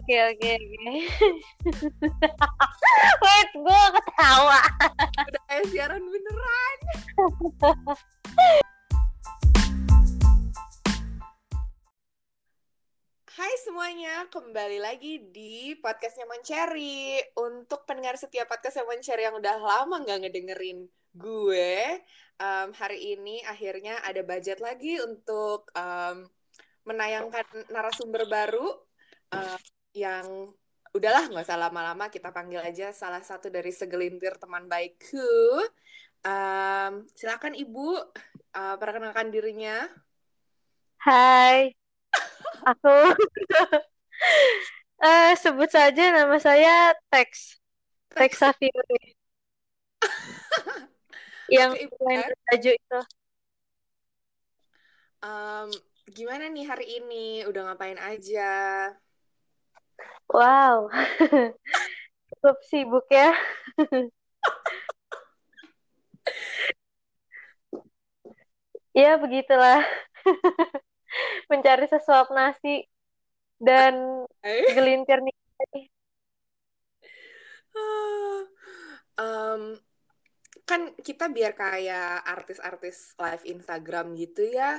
Oke oke oke. Wait, gue ketawa. Udah kayak siaran beneran. Hai semuanya, kembali lagi di podcastnya Monceri. Untuk pendengar setiap podcastnya Monceri yang udah lama nggak ngedengerin gue, um, hari ini akhirnya ada budget lagi untuk um, menayangkan narasumber baru uh, yang udahlah nggak usah lama-lama kita panggil aja salah satu dari segelintir teman baikku. Um, silakan ibu uh, perkenalkan dirinya. Hai, aku eh sebut saja nama saya Tex, Tex Safiri. yang Oke, Ibu main Tex. baju itu. Um, gimana nih hari ini? Udah ngapain aja? Wow, cukup sibuk ya. Ya begitulah, mencari sesuap nasi dan Eh? gelintir nih. Um, kan kita biar kayak artis-artis live Instagram gitu ya.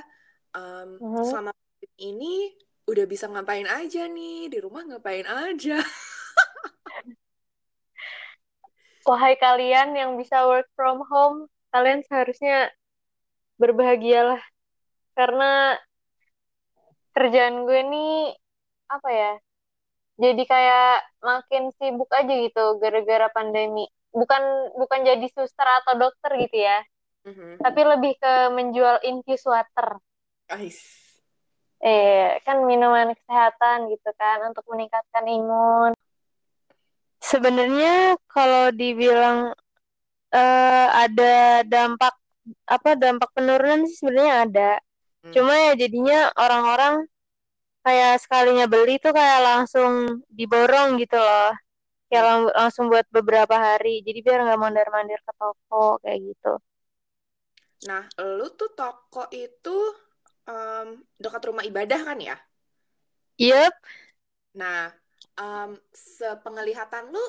Um, Mhm. selama ini udah bisa ngapain aja nih? Di rumah ngapain aja? Wahai kalian yang bisa work from home, kalian seharusnya berbahagialah karena kerjaan gue nih apa ya? Jadi kayak makin sibuk aja gitu gara-gara pandemi. Bukan bukan jadi suster atau dokter gitu ya, Mhm. tapi lebih ke menjual infus water. Ais. Eh, kan minuman kesehatan gitu kan untuk meningkatkan imun. Sebenarnya kalau dibilang eh, ada dampak apa dampak penurunan sih sebenarnya ada. Hmm. Cuma ya jadinya orang-orang kayak sekalinya beli tuh kayak langsung diborong gitu loh. Kayak lang- langsung buat beberapa hari. Jadi biar nggak mondar-mandir ke toko kayak gitu. Nah, lu tuh toko itu um, dekat rumah ibadah kan ya? Yep, Nah, um, sepenglihatan lu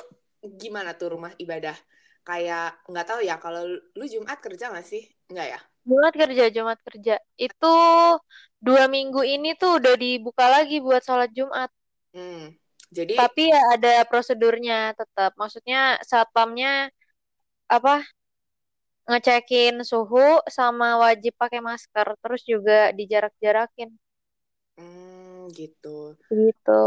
gimana tuh rumah ibadah? Kayak nggak tahu ya kalau lu Jumat kerja nggak sih? Nggak ya? Jumat kerja, Jumat kerja. Itu dua minggu ini tuh udah dibuka lagi buat sholat Jumat. Hmm. Jadi Tapi ya ada prosedurnya tetap. Maksudnya satpamnya apa ngecekin suhu sama wajib pakai masker. Terus juga dijarak-jarakin hmm, gitu. gitu.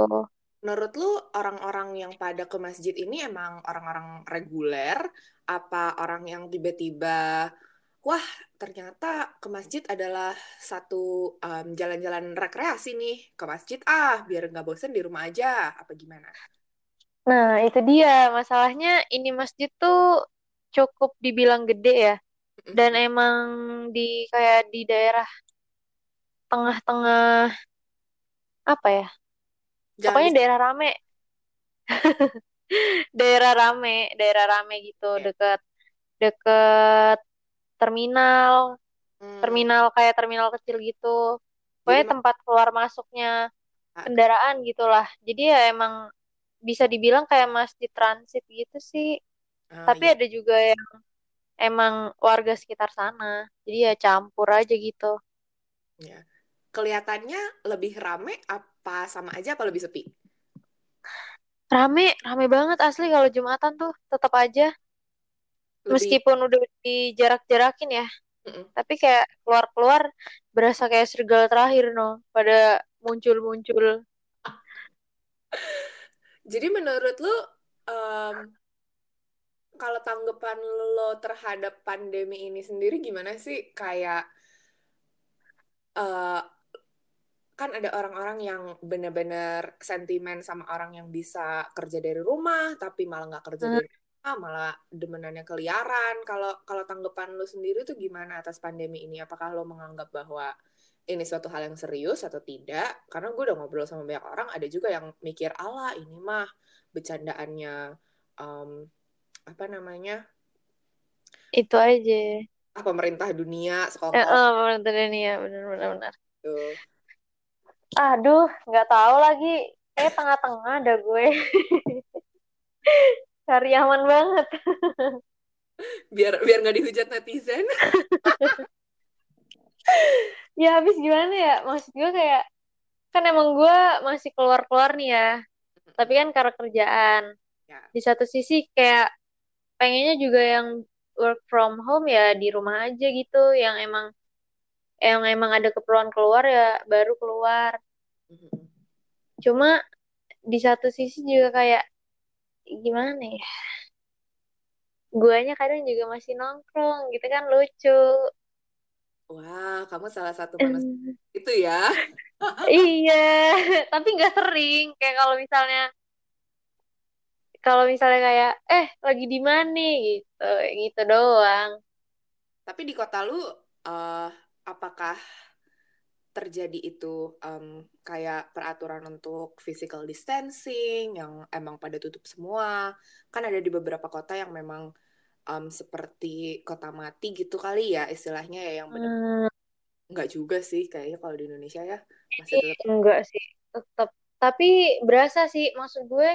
Menurut lu orang-orang yang pada ke masjid ini emang orang-orang reguler apa orang yang tiba-tiba wah ternyata ke masjid adalah satu um, jalan-jalan rekreasi nih ke masjid ah biar nggak bosen di rumah aja apa gimana? Nah, itu dia. Masalahnya ini masjid tuh cukup dibilang gede ya. Dan emang di kayak di daerah tengah-tengah apa ya? Jangan Pokoknya dis- daerah rame. daerah rame, daerah rame gitu, Oke. deket deket terminal, Hmm, terminal kayak terminal kecil gitu. jadi Pokoknya ma- tempat keluar masuknya ah, kendaraan gitulah. Jadi ya emang bisa dibilang kayak masjid transit gitu sih. Ah, Tapi ya, ada juga yang emang warga sekitar sana. Jadi ya campur aja gitu. ya. Kelihatannya lebih rame apa sama aja apa lebih sepi? Rame, rame banget asli kalau Jumatan tuh tetap aja. Lebih Meskipun udah dijarak-jarakin ya. Mm-mm. Tapi kayak keluar-keluar berasa kayak serigala terakhir no. Pada muncul-muncul. Jadi menurut lu em, kalau tanggapan lo terhadap pandemi ini sendiri gimana sih? Kayak eh, kan ada orang-orang yang benar-benar sentimen sama orang yang bisa kerja dari rumah, tapi malah nggak kerja Hmm. dari rumah, malah demenannya keliaran. Kalau kalau tanggapan lo sendiri tuh gimana atas pandemi ini? Apakah lo menganggap bahwa ini suatu hal yang serius atau tidak? Karena gue udah ngobrol sama banyak orang, ada juga yang mikir, Allah ini mah bercandaannya em, apa namanya? Itu aja. Ah, pemerintah dunia, Eh, sekongkol eh, pemerintah dunia, benar-benar. benar. gitu. Aduh, nggak tahu lagi. kayak tengah-tengah ada gue cari aman banget biar biar nggak dihujat netizen ya habis gimana ya maksud gue kayak kan emang gue masih keluar-keluar nih ya tapi kan karena kerjaan ya. di satu sisi kayak pengennya juga yang work from home ya di rumah aja gitu. Yang emang yang emang ada keperluan keluar ya baru keluar. Cuma di satu sisi juga kayak gimana ya? Guanya kadang juga masih nongkrong gitu kan lucu. Wah kamu salah satu manusia itu ya. Iya tapi nggak sering. Kayak kalau misalnya kalau misalnya kayak eh lagi di mana gitu gitu doang. Tapi di kota lu uh, apakah terjadi itu um, kayak peraturan untuk physical distancing yang emang pada tutup semua? Kan ada di beberapa kota yang memang um, seperti kota mati gitu kali ya istilahnya ya yang benar hmm. nggak juga sih kayaknya kalau di Indonesia ya. Masih tetap enggak sih. Tetap tapi berasa sih maksud gue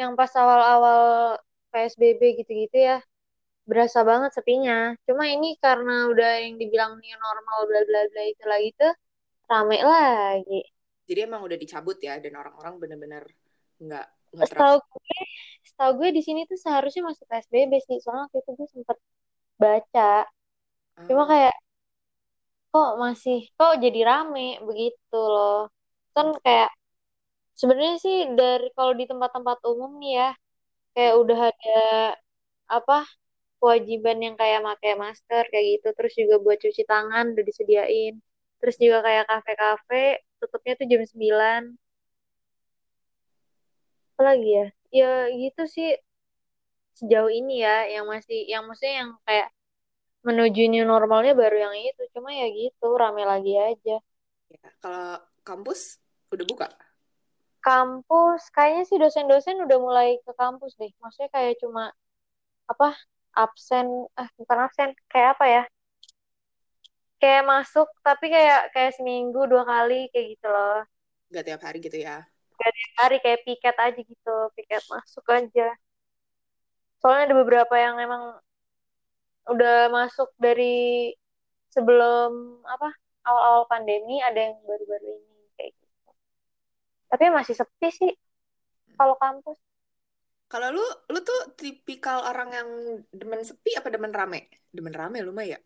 yang pas awal-awal PSBB gitu-gitu ya berasa banget sepinya cuma ini karena udah yang dibilang new normal bla bla bla itu lagi tuh rame lagi jadi emang udah dicabut ya dan orang-orang bener-bener nggak nggak setahu gue setahu gue di sini tuh seharusnya masih psbb sih soalnya waktu itu gue sempet baca hmm. cuma ah. kayak kok masih kok jadi rame begitu loh kan kayak sebenarnya sih dari kalau di tempat-tempat umum nih ya kayak udah ada apa kewajiban yang kayak pakai masker kayak gitu terus juga buat cuci tangan udah disediain. Terus juga kayak kafe-kafe tutupnya tuh jam 9 apa lagi ya? Ya gitu sih sejauh ini ya yang masih yang maksudnya yang kayak menuju new normalnya baru yang itu cuma ya gitu rame lagi aja. Ya, kalau kampus udah buka kampus kayaknya sih dosen-dosen udah mulai ke kampus deh. Maksudnya kayak cuma apa absen eh bukan absen kayak apa ya? Kayak masuk tapi kayak kayak seminggu dua kali kayak gitu loh. Gak tiap hari gitu ya? Gak tiap hari kayak piket aja gitu piket masuk aja. Soalnya ada beberapa yang emang udah masuk dari sebelum apa awal-awal pandemi ada yang baru-baru ini tapi masih sepi sih kalau kampus. Kalau lu lu tuh tipikal orang yang demen sepi apa demen rame? Demen rame lu mah ya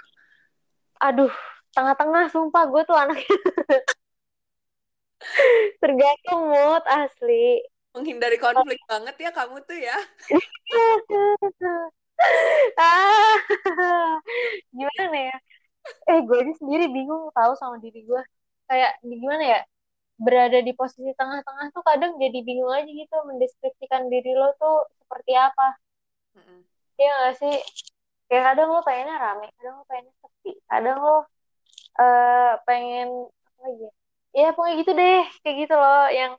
aduh tengah-tengah sumpah gue tuh anaknya tergantung mood asli. Menghindari konflik oh. banget ya kamu tuh ya. Ah, gimana ya? Eh gue ini sendiri bingung tahu sama diri gue kayak gimana ya berada di posisi tengah-tengah tuh kadang jadi bingung aja gitu mendeskripsikan diri lo tuh seperti apa mm -hmm. ya gak sih kayak kadang lo pengennya rame kadang lo pengennya sepi kadang lo uh, pengen apa lagi ya? ya pokoknya gitu deh kayak gitu loh yang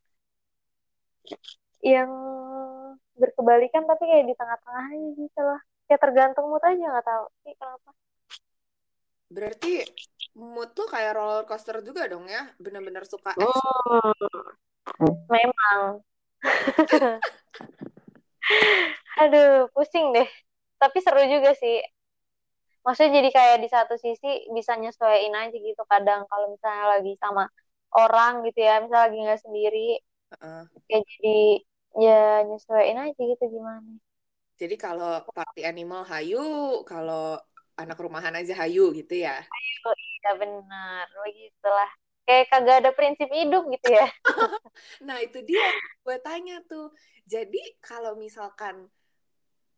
yang berkebalikan tapi kayak di tengah-tengah aja gitu loh kayak tergantung mood aja nggak tahu sih kenapa berarti mood tuh kayak roller coaster juga dong ya benar-benar suka oh, memang. Aduh pusing deh. Tapi seru juga sih. Maksudnya jadi kayak di satu sisi bisa nyesuaiin aja gitu kadang kalau misalnya lagi sama orang gitu ya misalnya lagi nggak sendiri. Uh-uh. kayak jadi ya nyesuaiin aja gitu gimana. Jadi kalau party animal hayu kalau anak rumahan aja hayu gitu ya? Hayu iya benar begitulah kayak kagak ada prinsip hidup gitu ya nah itu dia gue tanya tuh jadi kalau misalkan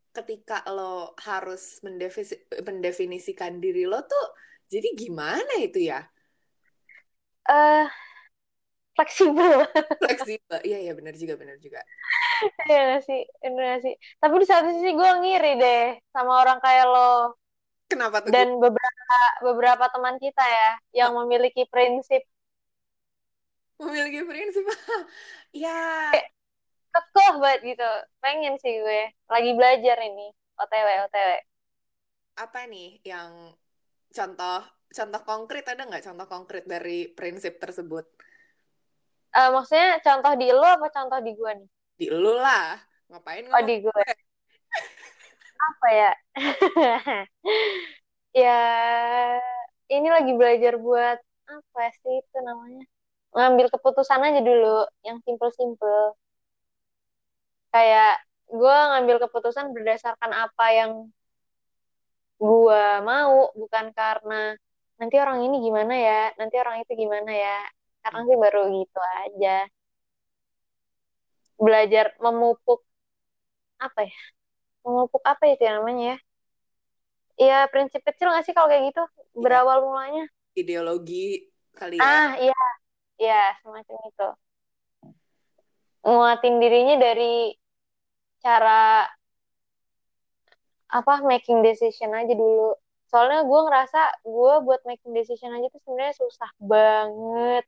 ketika lo harus mendefinisikan diri lo tuh jadi gimana itu ya? Eh uh, fleksibel. fleksibel. Iya iya benar juga benar juga. Iya sih, benar sih. Tapi di satu sisi gue ngiri deh sama orang kayak lo. Kenapa tuh? Dan beberapa beberapa teman kita ya yang memiliki prinsip. Memiliki prinsip. ya kekeh banget gitu pengen sih gue lagi belajar ini otw otw apa nih yang contoh contoh konkret ada nggak contoh konkret dari prinsip tersebut Uh, maksudnya contoh di lo apa contoh di gue nih? Di lo lah. Ngapain Oh, di gue. Apa ya? ya, ini lagi belajar buat apa sih itu namanya? Ngambil keputusan aja dulu, yang simple-simple. Kayak gue ngambil keputusan berdasarkan apa yang gue mau, bukan karena nanti orang ini gimana ya, nanti orang itu gimana ya. Sekarang sih baru gitu aja. Belajar memupuk apa ya? Memupuk apa itu ya namanya ya? Iya, prinsip kecil gak sih kalau kayak gitu? Berawal mulanya? Ideologi kali ya. Ah, iya. Iya, semacam itu. Nguatin dirinya dari cara apa making decision aja dulu. Soalnya gue ngerasa gue buat making decision aja tuh sebenarnya susah banget.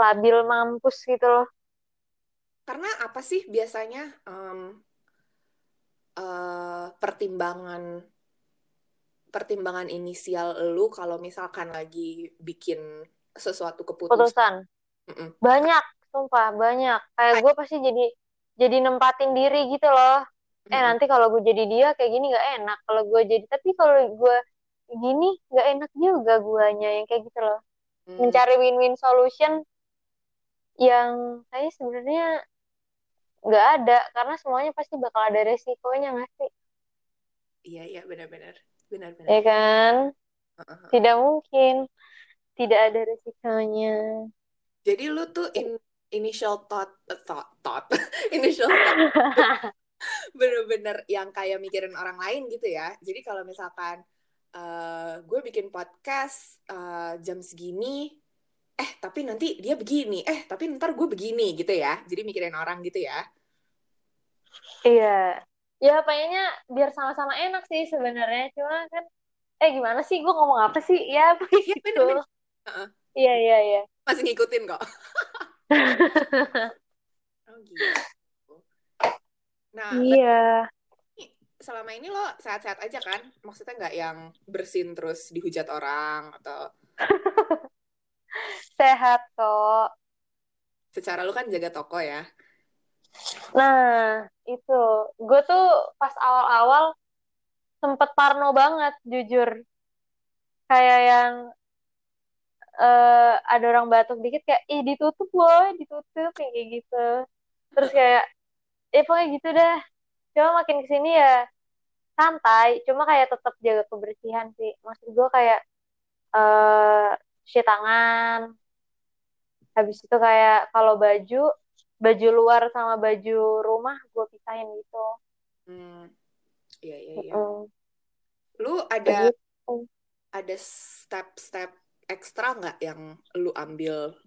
Labil mampus gitu loh. Karena apa sih biasanya um, uh, pertimbangan pertimbangan inisial lu kalau misalkan lagi bikin sesuatu keputusan? Keputusan. Mm -mm. Banyak, sumpah banyak. Kayak gue pasti jadi jadi nempatin diri gitu loh. Eh mm nanti kalau gue jadi dia kayak gini gak enak. Kalau gue jadi tapi kalau gue gini gak enak juga guanya yang kayak gitu loh. Mm. Mencari win-win solution yang saya sebenarnya nggak ada karena semuanya pasti bakal ada resikonya nggak sih? Iya iya benar-benar benar-benar. Ya kan? Uh-huh. Tidak mungkin tidak ada resikonya. Jadi lu tuh in, initial thought uh, thought thought initial thought bener-bener yang kayak mikirin orang lain gitu ya. Jadi kalau misalkan uh, gue bikin podcast uh, jam segini, eh tapi nanti dia begini, eh tapi ntar gue begini gitu ya. Jadi mikirin orang gitu ya. Iya. Ya pengennya biar sama-sama enak sih sebenarnya. Cuma kan eh gimana sih? Gue ngomong apa sih? Ya begitu iya iya iya masih ngikutin kok. Oh gitu. Nah iya. selama ini lo sehat-sehat aja kan? Maksudnya nggak yang bersin terus dihujat orang atau sehat kok secara lo kan jaga toko ya Nah, itu. Gue tuh pas awal-awal sempet parno banget, jujur. Kayak yang uh, ada orang batuk dikit kayak, ih ditutup loh, ditutup, kayak gitu. Terus kayak, eh pokoknya gitu dah. Cuma makin ke sini ya santai, cuma kayak tetap jaga kebersihan sih. Maksud gue kayak uh, cuci tangan. Habis itu kayak kalau baju baju luar sama baju rumah gue pisahin gitu hmm iya iya iya mm. lu ada Begitu. ada step-step ekstra nggak yang lu ambil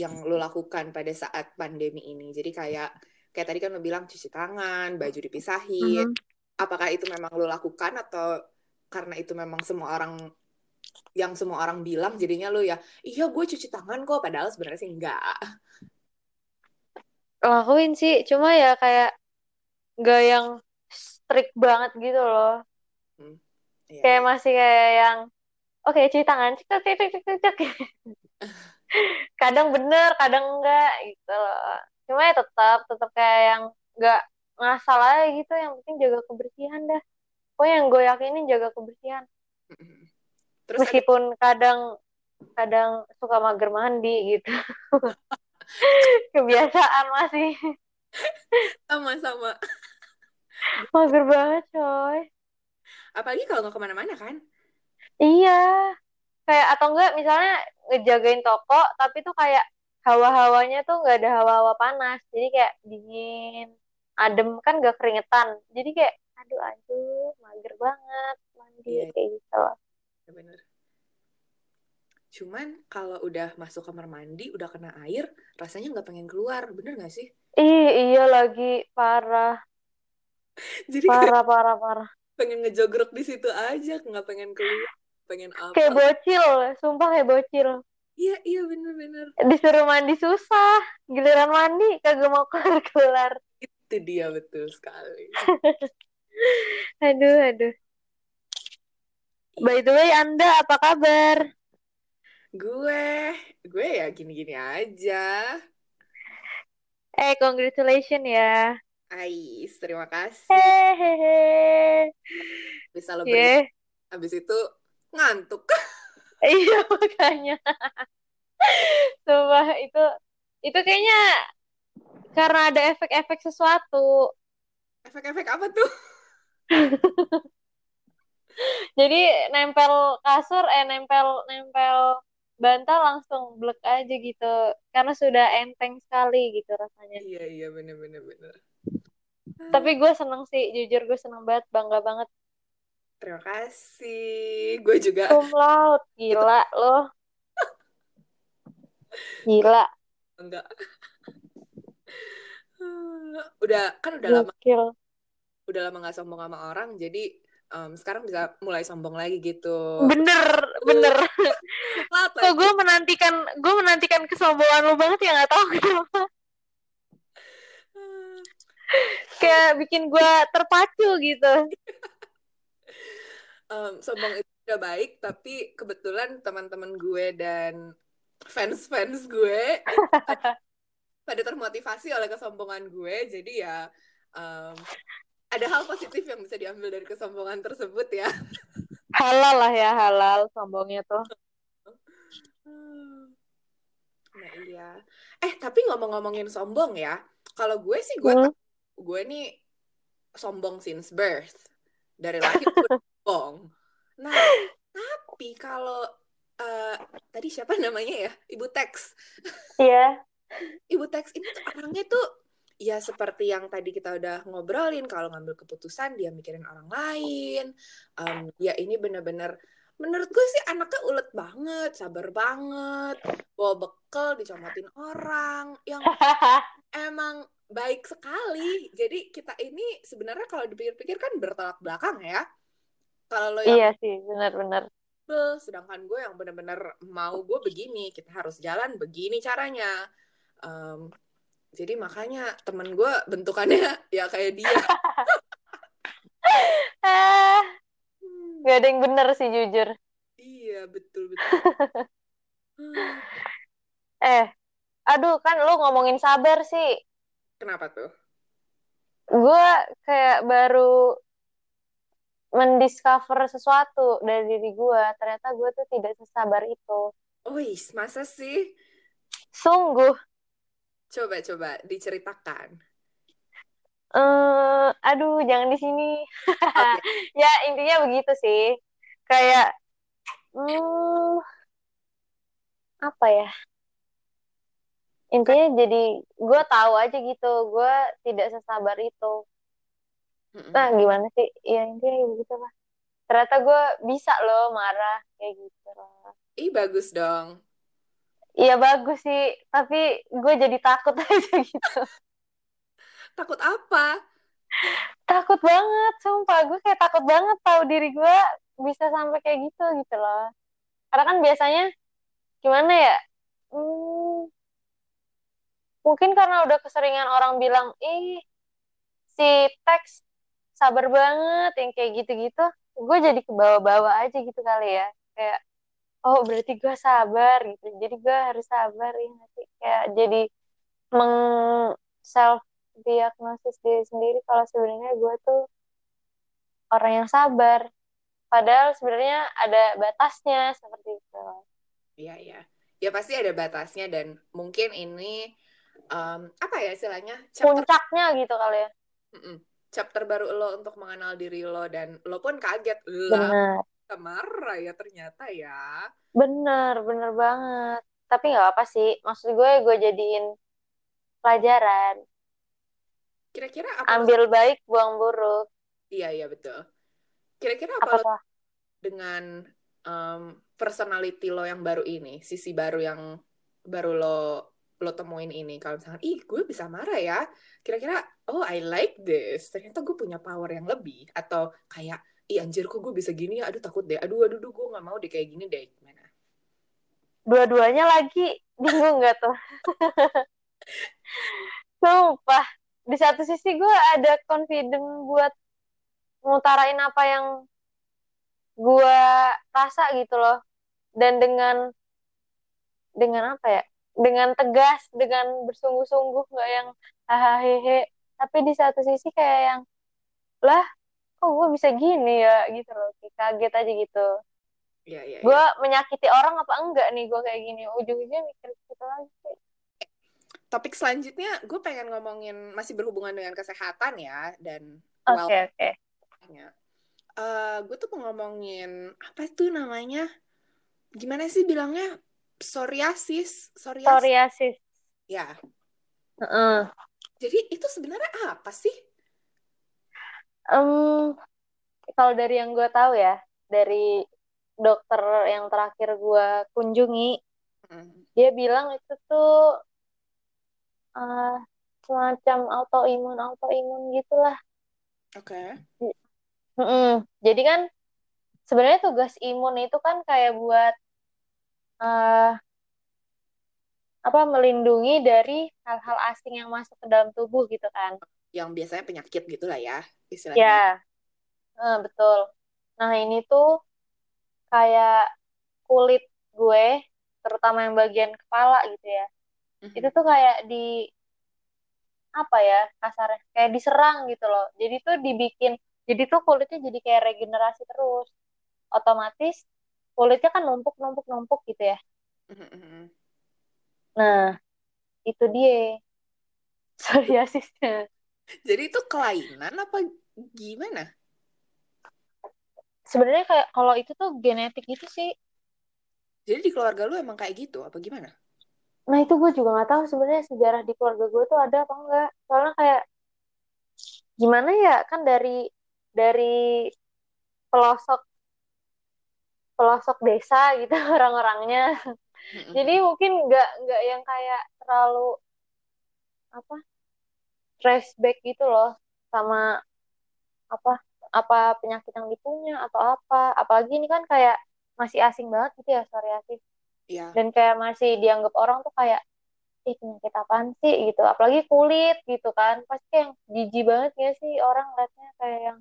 yang lu lakukan pada saat pandemi ini jadi kayak kayak tadi kan lu bilang cuci tangan baju dipisahin mm -hmm. apakah itu memang lu lakukan atau karena itu memang semua orang yang semua orang bilang jadinya lu ya iya gue cuci tangan kok padahal sebenarnya sih enggak lakuin sih cuma ya kayak gak yang strict banget gitu loh hmm. yeah. kayak iya. masih kayak yang oke okay, cuci tangan cek cek cek cek cek kadang bener kadang enggak gitu loh cuma ya tetap tetap kayak yang nggak ngasal aja gitu yang penting jaga kebersihan dah pokoknya yang gue yakinin jaga kebersihan Terus meskipun ada... kadang kadang suka mager mandi gitu. Kebiasaan masih. Sama-sama. Mager banget coy. Apalagi kalau nggak ke mana-mana kan? Iya. Kayak atau enggak misalnya ngejagain toko tapi tuh kayak hawa-hawanya tuh nggak ada hawa-hawa panas. Jadi kayak dingin adem kan gak keringetan. Jadi kayak aduh aduh mager banget mandi iya. kayak gitu bener Cuman kalau udah masuk kamar mandi, udah kena air, rasanya nggak pengen keluar, bener nggak sih? Ih, iya lagi parah. Jadi parah, parah, parah. Pengen ngejogrok di situ aja, nggak pengen keluar, pengen apa? Kayak bocil, sumpah kayak bocil. Iya, iya bener-bener. Disuruh mandi susah, giliran mandi kagak mau keluar-keluar. Itu dia betul sekali. aduh, aduh. By the way, Anda apa kabar? Gue, gue ya gini-gini aja. Eh, congratulations ya. Ais, terima kasih. Hehehe. Bisa lo. Yeah. Habis itu ngantuk. Iya makanya. Sumpah itu itu kayaknya karena ada efek-efek sesuatu. Efek-efek apa tuh? Jadi nempel kasur eh nempel nempel bantal langsung blek aja gitu. Karena sudah enteng sekali gitu rasanya. Iya, iya, bener-bener. bener. Tapi gue seneng sih, jujur gue seneng banget, bangga banget. Terima kasih. Gue juga. Cum laude, gila loh. Gila, Enggak. udah kan udah lama gokil. udah lama nggak sombong sama orang jadi em, sekarang bisa mulai sombong lagi gitu Bener, bener. Kok gue menantikan, gue menantikan kesombongan lo banget ya nggak tahu kenapa. Kayak bikin gue terpacu gitu. Em, sombong itu udah baik tapi kebetulan teman-teman gue dan fans-fans gue pada, termotivasi oleh kesombongan gue jadi ya em, ada hal positif yang bisa diambil dari kesombongan tersebut ya Halal lah ya, halal sombongnya tuh. Nah iya. Eh tapi ngomong-ngomongin sombong ya, kalau gue sih gue Hmm. gue nih sombong since birth dari lahir gue sombong. Nah tapi kalau eh, tadi siapa namanya ya, Ibu Tex. Iya. Ibu Tex ini tuh orangnya tuh ya seperti yang tadi kita udah ngobrolin kalau ngambil keputusan dia mikirin orang lain. Em, ya ini bener-bener menurut gue sih anaknya ulet banget, sabar banget, bawa bekal dicomotin orang yang emang baik sekali. Jadi kita ini sebenarnya kalau dipikir-pikir kan bertolak belakang ya. Kalau lo yang Iya sih, benar-benar. sedangkan gue yang bener-bener mau gue begini, kita harus jalan begini caranya. Em, jadi makanya temen gue bentukannya ya kayak dia. Ah, gak ada yang bener sih jujur. Iya betul betul. Hmm, Eh, aduh kan lu ngomongin sabar sih. Kenapa tuh? Gue kayak baru mendiscover sesuatu dari diri gue. Ternyata gue tuh tidak sesabar itu. Wih, masa sih? Sungguh. Coba coba diceritakan. eh aduh, jangan di sini. Oke. Ya, intinya begitu sih. Kayak, hmm, apa ya? Intinya jadi gue tahu aja gitu, gue tidak sesabar itu. Nah, gimana sih? Ya intinya begitu lah. Ternyata gue bisa loh marah kayak gitu loh. Ih bagus dong. Iya bagus sih, tapi gue jadi takut aja gitu. Takut apa? Takut banget, sumpah. Gue kayak takut banget tahu diri gue bisa sampai kayak gitu gitu loh. Karena kan biasanya gimana ya? Hmm, mungkin karena udah keseringan orang bilang, ih si Tex sabar banget yang kayak gitu-gitu. Gue jadi kebawa-bawa aja gitu kali ya. Kayak, oh berarti gue sabar gitu. Jadi gue harus sabar ya nanti. Kayak jadi meng self diagnosis diri sendiri kalau sebenarnya gue tuh orang yang sabar. Padahal sebenarnya ada batasnya seperti itu. Iya iya. Ya pasti ada batasnya dan mungkin ini em, apa ya istilahnya chapter Puncaknya gitu kali ya. Mm-mm. chapter baru lo untuk mengenal diri lo dan lo pun kaget lah. Marah ya ternyata ya. Bener, bener banget. Tapi nggak apa sih. Maksud gue, gue jadiin pelajaran. Kira-kira apa lo- Ambil baik, buang buruk. Iya iya betul. Kira-kira apa Apa lo dengan em, personality lo yang baru ini, sisi baru yang baru lo lo temuin ini kalau misalkan ih gue bisa marah ya kira-kira oh I like this ternyata gue punya power yang lebih atau kayak ih anjir kok gue bisa gini ya? Aduh takut deh. Aduh aduh, aduh gue nggak mau deh kayak gini deh. Gimana? Dua-duanya lagi. Bingung gak tuh? Sumpah. Di satu sisi gue ada confident buat ngutarain apa yang gue rasa gitu loh. Dan dengan dengan apa ya? Dengan tegas dengan bersungguh-sungguh nggak yang hahaha. Tapi di satu sisi kayak yang lah kok gue bisa gini ya gitu loh kaget aja gitu Iya, iya, gue iya. menyakiti orang apa enggak nih gue kayak gini ujung-ujungnya mikir gitu lagi. Topik selanjutnya gue pengen ngomongin masih berhubungan dengan kesehatan ya dan oke oke well Eh, gue tuh mau ngomongin apa tuh namanya? Gimana sih bilangnya? Psoriasis, psoriasis. psoriasis Ya. Heeh. Jadi itu sebenarnya apa sih? Em, kalau dari yang gue tahu ya dari dokter yang terakhir gue kunjungi Hmm. dia bilang itu tuh eh, semacam autoimun autoimun gitulah Oke. Mm-mm. Jadi kan sebenarnya tugas imun itu kan kayak buat eh, apa melindungi dari hal-hal asing yang masuk ke dalam tubuh gitu kan. Yang biasanya penyakit gitu lah ya, istilahnya. Ya, eh, betul. Nah ini tuh kayak kulit gue, terutama yang bagian kepala gitu ya. Mhm. Itu tuh kayak di apa ya kasarnya kayak diserang gitu loh. Jadi tuh dibikin, jadi tuh kulitnya jadi kayak regenerasi terus. Otomatis kulitnya kan numpuk-numpuk-numpuk gitu ya. Mhm. Nah, itu dia psoriasisnya. Jadi itu kelainan apa gimana? Sebenarnya kayak kalau itu tuh genetik gitu sih. Jadi di keluarga lu emang kayak gitu apa gimana? Nah, itu gue juga nggak tahu sebenarnya sejarah di keluarga gue tuh ada apa enggak. Soalnya kayak gimana ya kan dari dari pelosok pelosok desa gitu orang-orangnya. Jadi mungkin nggak nggak yang kayak terlalu apa flashback gitu loh sama apa apa penyakit yang dipunya atau apa. Apalagi ini kan kayak masih asing banget gitu ya psoriasis. Iya. Dan kayak masih dianggap orang tuh kayak ih penyakit apaan sih gitu. Apalagi kulit gitu kan. Pasti yang jijik banget ya sih orang liatnya kayak yang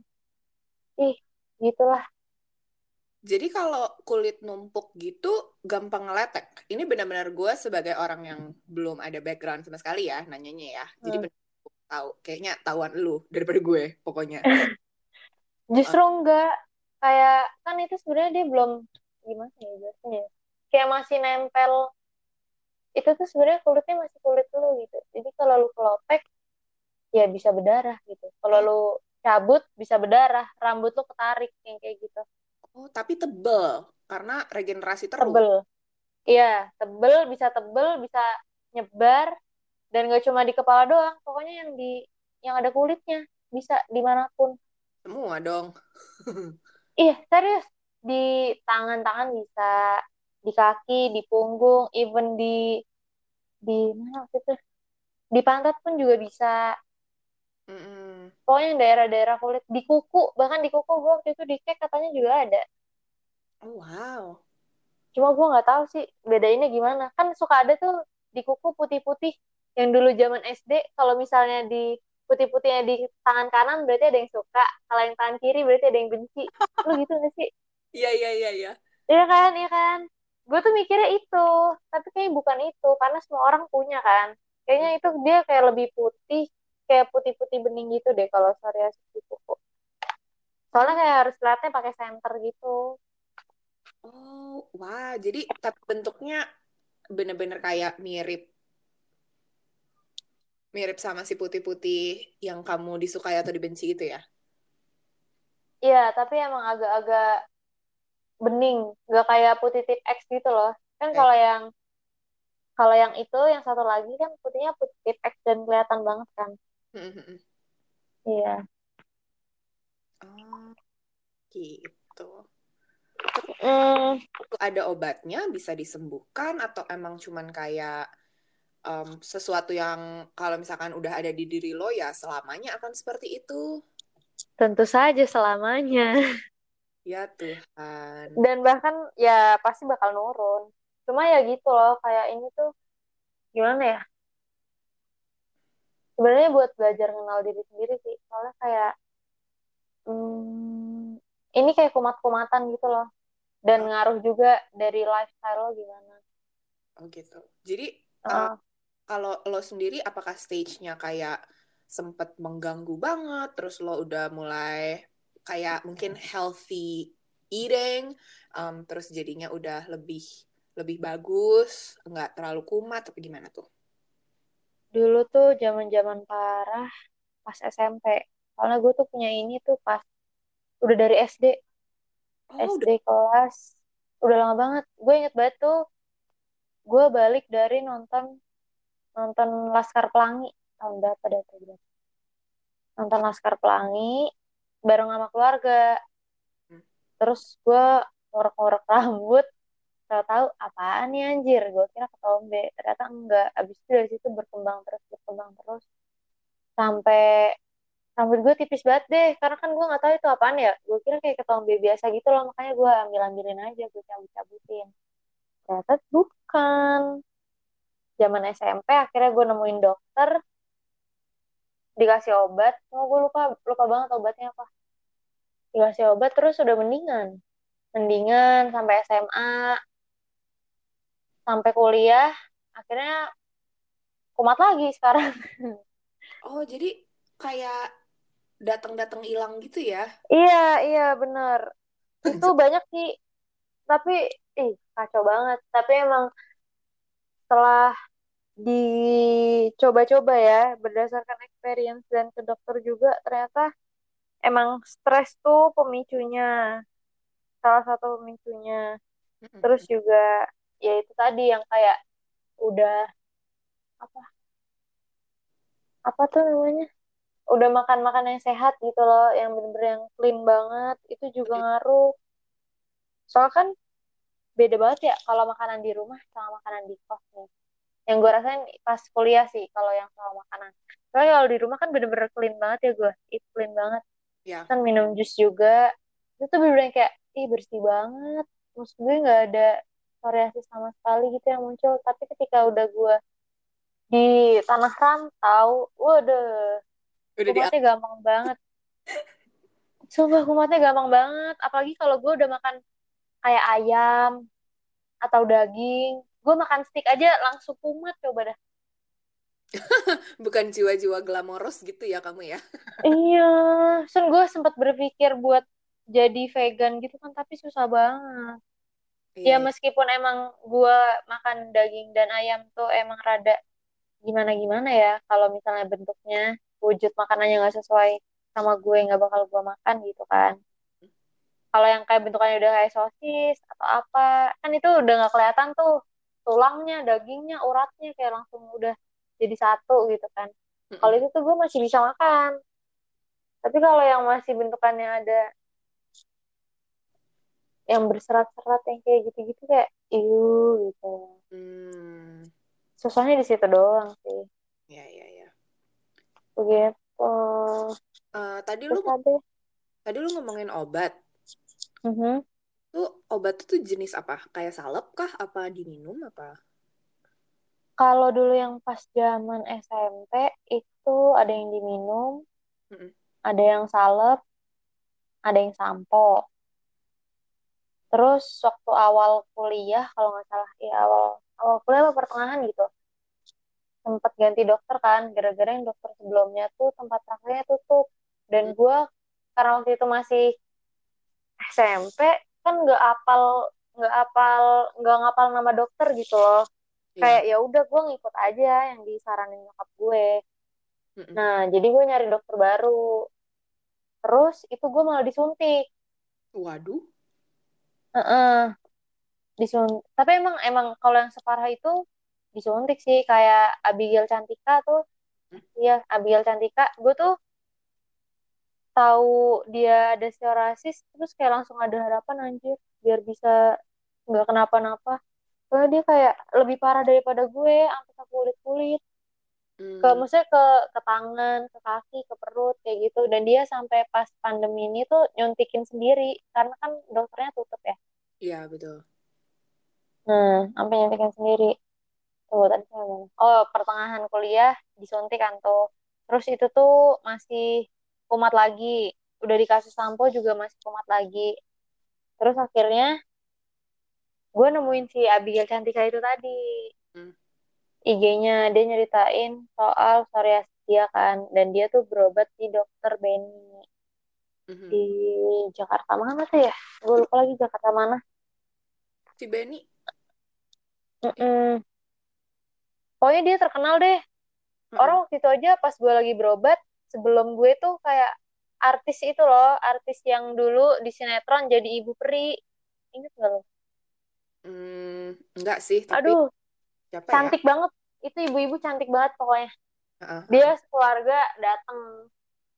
ih gitulah. Jadi kalau kulit numpuk gitu gampang ngeletek. Ini benar-benar gue sebagai orang yang belum ada background sama sekali ya nanyanya ya. Jadi Hmm. Tahu kayaknya tahuan lu daripada gue pokoknya. Justru enggak kayak kan itu sebenarnya dia belum gimana ya biasanya ya. Kayak masih nempel itu tuh sebenarnya kulitnya masih kulit lu gitu. Jadi kalau lu kelotek ya bisa berdarah gitu. Kalau lu cabut bisa berdarah, rambut lu ketarik yang kayak gitu. Oh, tapi tebel karena regenerasi terus. Tebel. Iya, tebel bisa tebel, bisa nyebar dan gak cuma di kepala doang, pokoknya yang di yang ada kulitnya bisa di mana pun. Semua dong. Iya, serius. Di tangan-tangan bisa, di kaki, di punggung, even di di mana waktu itu? Di pantat pun juga bisa. Mm-mm. Pokoknya yang daerah-daerah kulit, di kuku, bahkan di kuku gue waktu itu dicek katanya juga ada. Oh, wow. Cuma gue nggak tahu sih bedainnya gimana. Kan suka ada tuh di kuku putih-putih yang dulu zaman SD. Kalau misalnya di putih-putihnya di tangan kanan berarti ada yang suka. Kalau yang tangan kiri berarti ada yang benci. Lu gitu gak sih? Iya, iya, iya, iya. Iya kan, iya kan. Gue tuh mikirnya itu, tapi kayaknya bukan itu, karena semua orang punya kan. Kayaknya itu dia kayak lebih putih, kayak putih-putih bening gitu deh kalau psoriasis di kuku. Soalnya kayak harus lihatnya pakai senter gitu. Oh, wah. Jadi tapi bentuknya bener-bener kayak mirip mirip sama si putih-putih yang kamu disukai atau dibenci gitu ya? Iya, tapi emang agak-agak bening, nggak kayak putih tip X gitu loh. Kan Eh. kalau yang kalau yang itu, yang satu lagi kan putihnya putih tip X dan kelihatan banget kan. Mm-mm. Iya. Oh, gitu. Hmm, Ada obatnya bisa disembuhkan atau emang cuman kayak em, sesuatu yang kalau misalkan udah ada di diri lo ya selamanya akan seperti itu? tentu saja selamanya. Ya Tuhan. Dan bahkan ya pasti bakal nurun. Cuma ya gitu loh, kayak ini tuh gimana ya? Sebenarnya buat belajar kenal diri sendiri sih. Soalnya kayak hmm, ini kayak kumat-kumatan gitu loh. Dan ngaruh juga dari lifestyle lo gimana. Oh gitu. Jadi uh, uh, kalau lo sendiri apakah stage-nya kayak sempet mengganggu banget, terus lo udah mulai kayak mungkin healthy eating, um, terus jadinya udah lebih lebih bagus, nggak terlalu kumat, tapi gimana tuh? dulu tuh zaman-zaman parah pas SMP. Karena gue tuh punya ini tuh pas udah dari SD. Oh, SD udah. kelas. Udah lama banget. Gue inget banget tuh. Gue balik dari nonton nonton Laskar Pelangi. Tahun berapa dah tuh? Nonton Laskar Pelangi bareng sama keluarga. Hmm. Terus gue ngorek-ngorek rambut. Tahu-tahu apaan nih anjir? Gue kira ketombe. Ternyata enggak. Abis itu dari situ berkembang terus, berkembang terus. Sampai rambut gue tipis banget deh karena kan gue nggak tahu itu apaan ya gue kira kayak ketombe biasa gitu loh makanya gue ambil ambilin aja gue cabut cabutin ternyata bukan zaman SMP akhirnya gue nemuin dokter dikasih obat. Oh gue lupa lupa banget obatnya apa. Dikasih obat terus udah mendingan. Mendingan sampai SMA sampai kuliah. Akhirnya kumat lagi sekarang. Oh, jadi kayak datang-datang hilang gitu ya? iya iya bener. Itu banyak sih. Tapi ih kacau banget. Tapi emang setelah dicoba-coba ya berdasarkan experience dan ke dokter juga ternyata emang stres tuh pemicunya salah satu pemicunya. Terus juga ya itu tadi yang kayak udah apa? Apa tuh namanya? Udah makan makan yang sehat gitu loh yang bener-bener yang clean banget itu juga ngaruh. Soalnya kan beda banget ya kalau makanan di rumah sama makanan di kos nih. Yang gue rasain pas kuliah sih kalau yang soal makanan. Soalnya kalau di rumah kan bener-bener clean banget ya gue itu clean banget. Ya. kan minum jus juga. Itu tuh bener-bener kayak ih bersih banget. Maksud gue nggak ada variasi sama sekali gitu yang muncul. Tapi ketika udah gue di tanah rantau waduh. Udah kumatnya gampang banget. Sumpah kumatnya gampang banget. Apalagi kalau gue udah makan kayak ayam atau daging. Gue makan steak aja langsung kumat coba dah. Bukan jiwa-jiwa glamoros gitu ya kamu ya? Iya. Sen gue sempat berpikir buat jadi vegan gitu kan tapi susah banget. Iya, ya iya. meskipun emang gue makan daging dan ayam tuh emang rada gimana gimana ya kalau misalnya bentuknya wujud makanannya nggak sesuai sama gue nggak bakal gue makan gitu kan kalau yang kayak bentukannya udah kayak sosis atau apa kan itu udah nggak kelihatan tuh tulangnya dagingnya uratnya kayak langsung udah jadi satu gitu kan. Kalau itu tuh gue masih bisa makan. Tapi kalau yang masih bentukannya ada yang berserat-serat yang kayak gitu-gitu kayak iu gitu. Hmm, susahnya di situ doang sih. Ya ya ya. begitu. Eh, tadi lu ada? tadi lu ngomongin obat. Mhm. Tuh obat tuh jenis apa? Kayak salep kah? Apa diminum apa? kalau dulu yang pas zaman SMP itu ada yang diminum Mm-mm. ada yang salep ada yang sampo terus waktu awal kuliah kalau nggak salah ya awal awal kuliah atau pertengahan gitu sempat ganti dokter kan gara-gara yang dokter sebelumnya tuh tempat prakteknya tutup dan Mm. gue karena waktu itu masih SMP kan nggak apal nggak apal nggak ngapal nama dokter gitu loh Iya. kayak ya udah gue ngikut aja yang disaranin nyokap gue Mm-mm. nah jadi gue nyari dokter baru terus itu gue malah disuntik Waduh. Heeh. disuntik tapi emang emang kalau yang separah itu disuntik sih kayak Abigail Cantika tuh Hmm. iya Abigail Cantika gue tuh tahu dia ada psoriasis terus kayak langsung ada harapan anjir biar bisa nggak kenapa-napa. Soalnya dia kayak lebih parah daripada gue sampai ke kulit-kulit. Ke Hmm, maksudnya ke ke tangan ke kaki ke perut kayak gitu. Dan dia sampai pas pandemi ini tuh nyuntikin sendiri karena kan dokternya tutup ya. Iya betul. nah sampai nyuntikin sendiri. Tuh tadi saya oh pertengahan kuliah disuntik kan tuh. Terus itu tuh masih kumat lagi. Udah dikasih sampo juga masih kumat lagi. Terus akhirnya gue nemuin si Abigail Cantika itu tadi. Hmm. IG-nya dia nyeritain soal psoriasis dia kan. Dan dia tuh berobat di dokter Benny Mhm. di Jakarta mana tuh ya? Gue lupa lagi Jakarta mana. Si Benny. Mm-mm. pokoknya dia terkenal deh. Orang waktu itu aja pas gue lagi berobat sebelum gue tuh kayak artis itu loh artis yang dulu di sinetron jadi ibu peri ingat gak lo? Hmm, enggak sih, tapi aduh siapa ya? cantik banget. Itu ibu-ibu cantik banget pokoknya. Heeh, dia sekeluarga datang